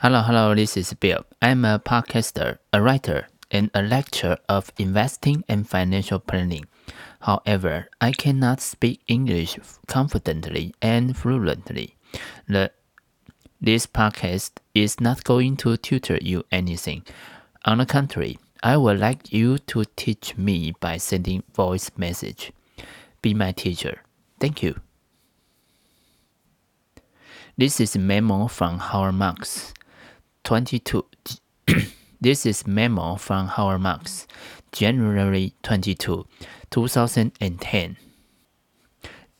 Hello, hello, this is Bill. I'm a podcaster, a writer, and a lecturer of investing and financial planning. However, I cannot speak English confidently and fluently. The, this podcast is not going to tutor you anything. On the contrary, I would like you to teach me by sending voice message. Be my teacher. Thank you. This is a memo from Howard Marks. 22. this is memo from Howard Marks, January 22, 2010.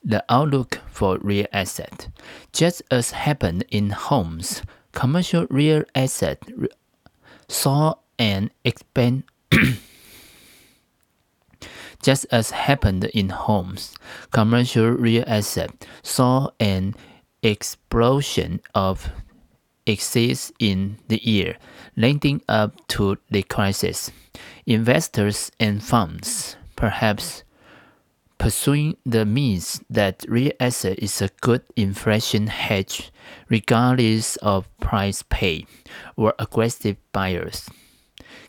The outlook for real estate. Just as happened in homes, commercial real estate saw an expand Just as happened in homes, commercial real estate saw an explosion of exists in the year leading up to the crisis. Investors and funds, perhaps pursuing the means that real estate is a good inflation hedge regardless of price paid, were aggressive buyers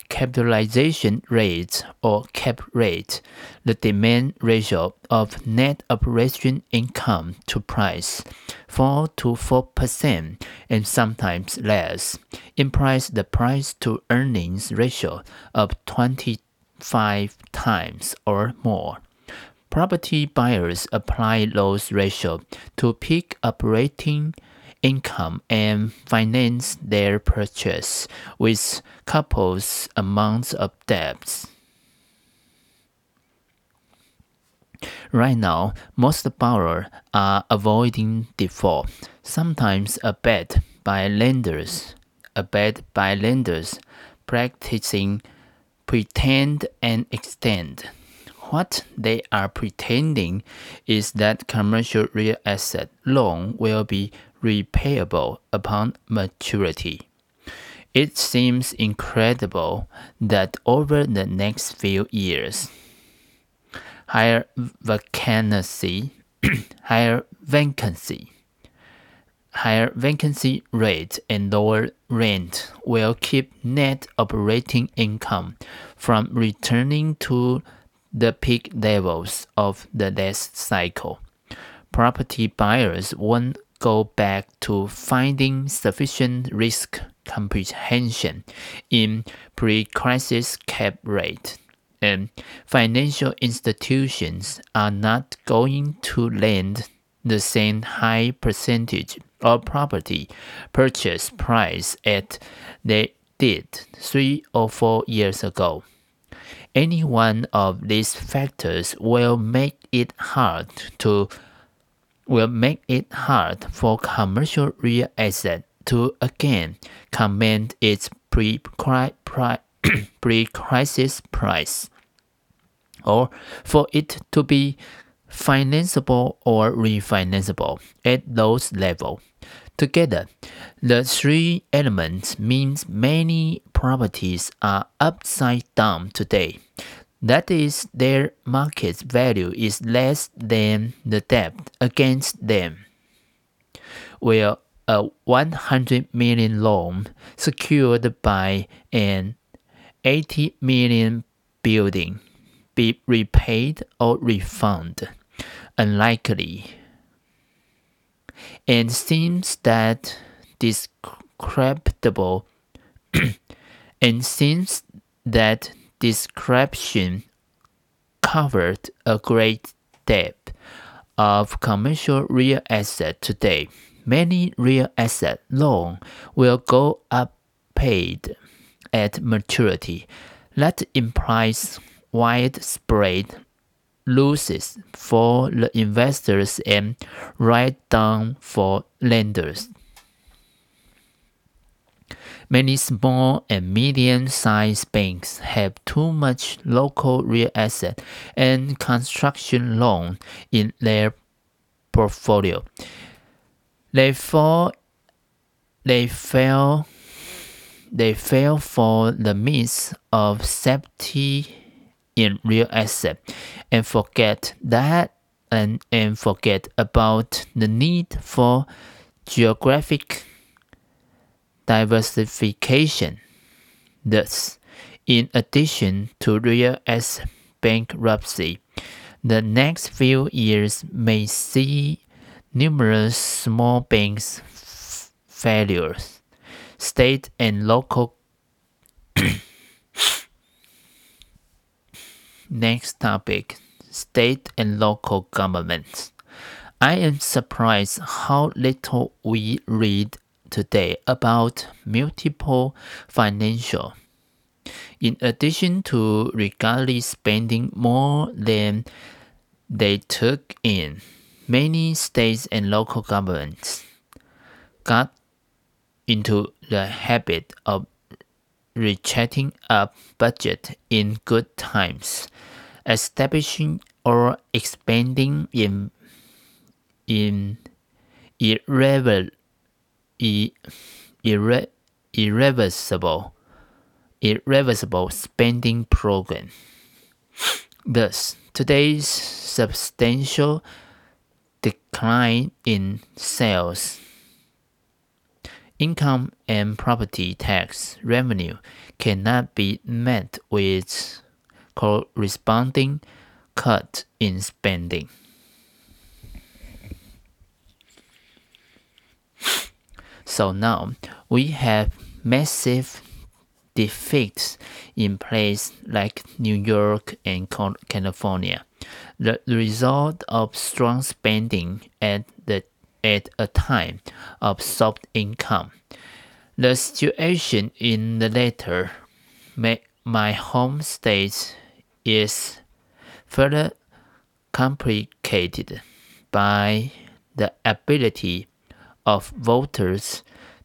capitalization rate or cap rate, the demand ratio of net operating income to price, 4 to 4% and sometimes less, implies the price to earnings ratio of 25 times or more. Property buyers apply those ratio to peak operating income and finance their purchase with couples amounts of debts. Right now, most borrowers are avoiding default, sometimes a bet by lenders, a bet by lenders practicing pretend and extend. What they are pretending is that commercial real asset loan will be repayable upon maturity. It seems incredible that over the next few years, higher vacancy, higher vacancy, higher vacancy rate and lower rent will keep net operating income from returning to the peak levels of the last cycle. Property buyers won't go back to finding sufficient risk comprehension in pre-crisis cap rate and financial institutions are not going to lend the same high percentage of property purchase price as they did three or four years ago. Any one of these factors will make it hard to will make it hard for commercial real estate to again command its pre-crisis price, or for it to be financeable or refinanceable at those levels. Together, the three elements means many properties are upside down today. That is, their market value is less than the debt against them. Where a 100 million loan secured by an 80 million building be repaid or refunded unlikely and seems that discreditable and seems that description covered a great depth of commercial real estate today. Many real estate loans will go up paid at maturity. That implies widespread losses for the investors and write down for lenders. Many small and medium sized banks have too much local real estate and construction loan in their portfolio. They fall they fail they fail for the means of safety in real estate and forget that and, and forget about the need for geographic diversification. Thus, in addition to real estate bankruptcy, the next few years may see numerous small banks failures. State and local Next topic State and local governments. I am surprised how little we read today about multiple financial. In addition to regardless spending more than they took in, many states and local governments got into the habit of ratcheting up budget in good times, establishing or expanding in in irrever, irre, irreversible irreversible spending program. Thus, today's substantial decline in sales income and property tax revenue cannot be met with corresponding cut in spending. So now we have massive defects in places like New York and California. The result of strong spending at the at a time of soft income. The situation in the latter, my home state, is further complicated by the ability of voters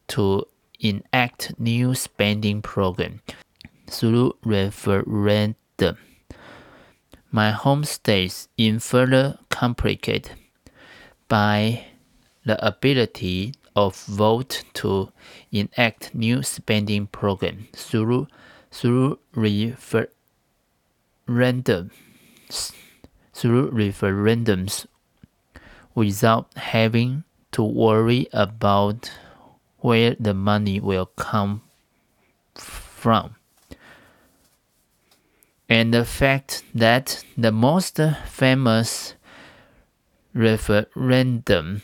to enact new spending program through referendum. My home state is further complicated by the ability of vote to enact new spending program through through referendums through referendums without having to worry about where the money will come from. And the fact that the most famous referendum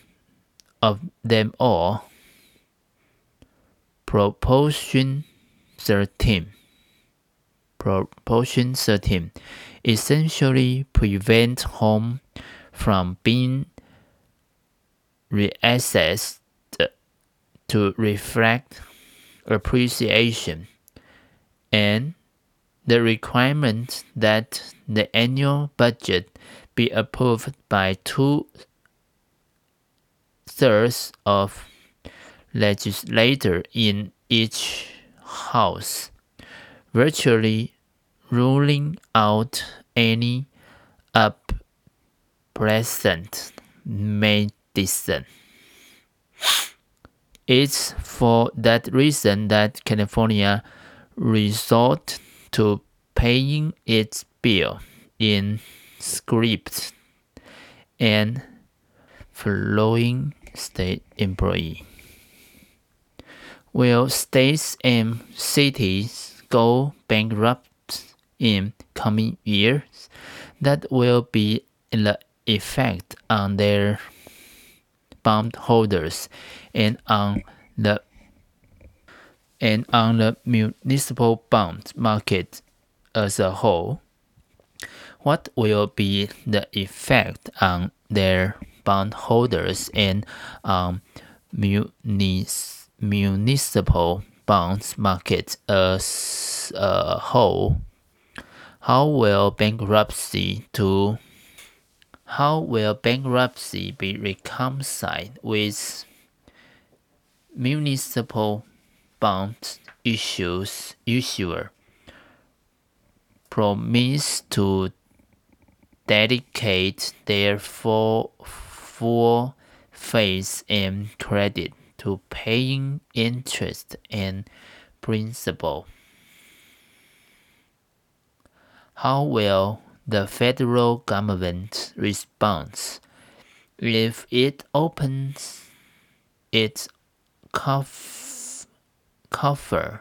of them all, Proposition 13. Proposition 13 essentially prevent home from being reassessed to reflect appreciation and the requirement that the annual budget be approved by two thirds of legislators in each house, virtually ruling out any up present It's for that reason that California resort to paying its bill in scrip and following state employee. Will states and cities go bankrupt in coming years? That will be the effect on their bondholders and on the and on the municipal bond market as a whole. What will be the effect on their bondholders and um, munis- municipal bonds market as a whole. How will bankruptcy to how will bankruptcy be reconciled with municipal bond issues issuer promise to dedicate their full full faith and credit to paying interest and principal. How will the federal government respond if it opens its coff- coffers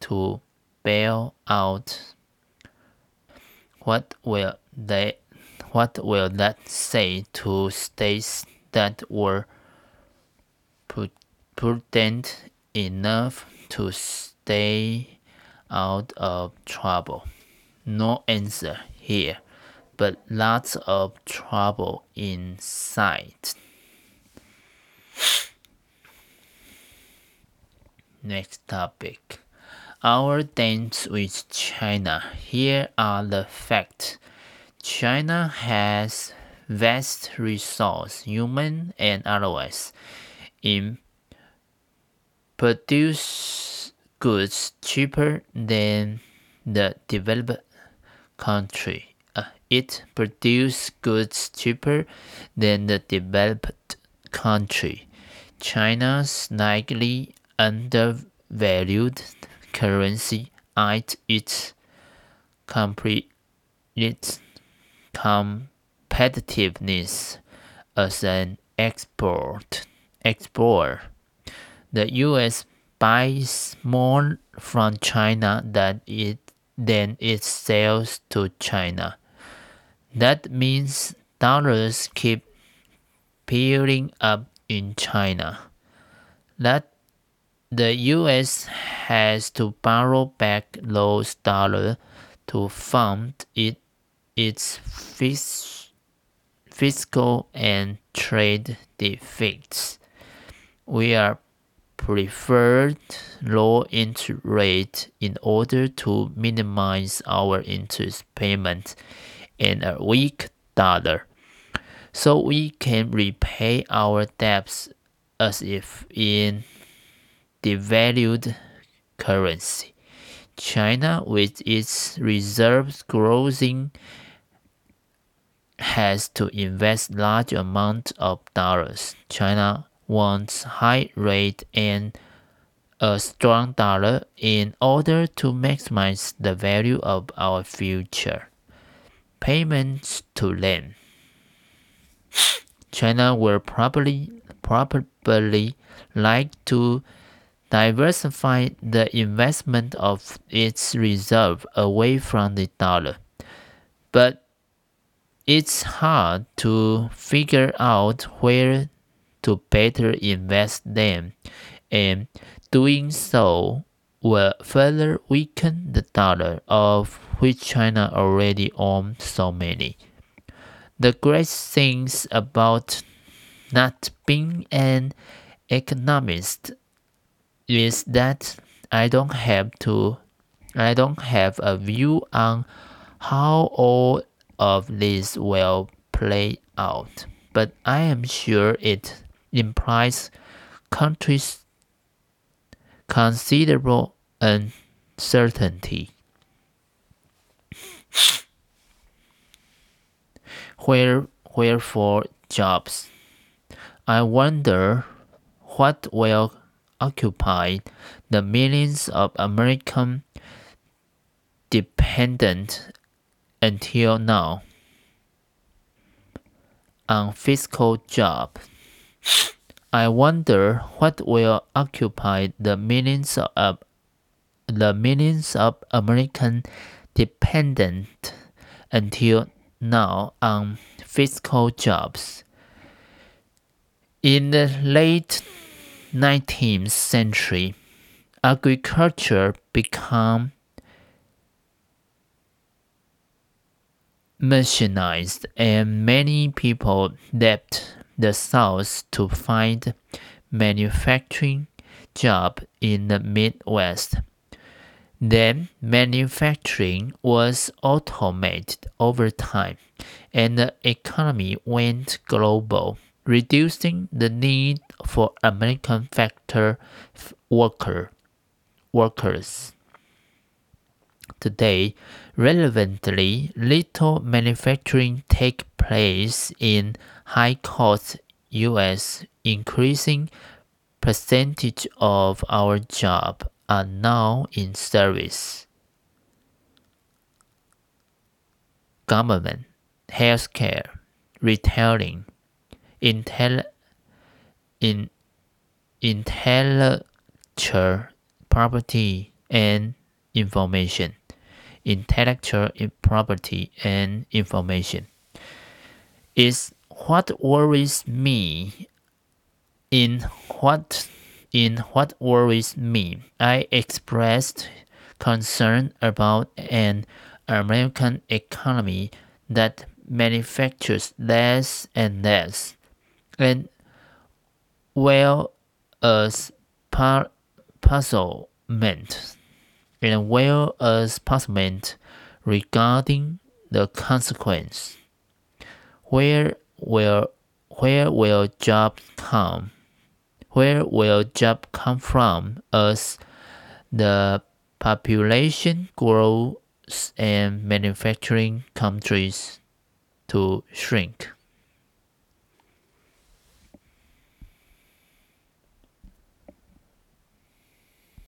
to bail out. What will they what will that say to states that were prudent enough to stay out of trouble? No answer here, but lots of trouble in sight. Next topic. Our dance with China. Here are the facts. China has vast resources, human and otherwise, in produce goods cheaper than the developed country. Uh, it produces goods cheaper than the developed country. China's likely undervalued currency at its its competitiveness as an export exporter. The US buys more from China than it than it sells to China. That means dollars keep piling up in China. That the US has to borrow back those dollars to fund it, its fis- fiscal and trade deficits. We are preferred low interest rate in order to minimize our interest payment and a weak dollar so we can repay our debts as if in devalued currency. China, with its reserves growing, has to invest large amounts of dollars. China wants high rate and a strong dollar in order to maximize the value of our future payments to them. China will probably probably like to diversify the investment of its reserve away from the dollar. But it's hard to figure out where to better invest them, and doing so will further weaken the dollar, of which China already owns so many. The great things about not being an economist is that I don't have to I don't have a view on how all of this will play out, but I am sure it implies countries considerable uncertainty. Where, wherefore jobs? I wonder what will occupy the millions of American dependent until now on fiscal job. I wonder what will occupy the millions of the millions of American dependent until now on fiscal jobs. In the late 19th century, agriculture became machinized and many people left the South to find manufacturing job in the Midwest. Then manufacturing was automated over time and the economy went global reducing the need for American factory worker, workers. Today, relevantly, little manufacturing takes place in high-cost U.S. Increasing percentage of our job are now in service. Government, healthcare, retailing, intel, in, intellectual property and information. Intellectual property and information is what worries me. In what in what worries me, I expressed concern about an American economy that manufactures less and less, and well as par- puzzlement, and well as puzzlement regarding the consequence. Where will where will jobs come? Where will jobs come from as the population grows and manufacturing countries to shrink?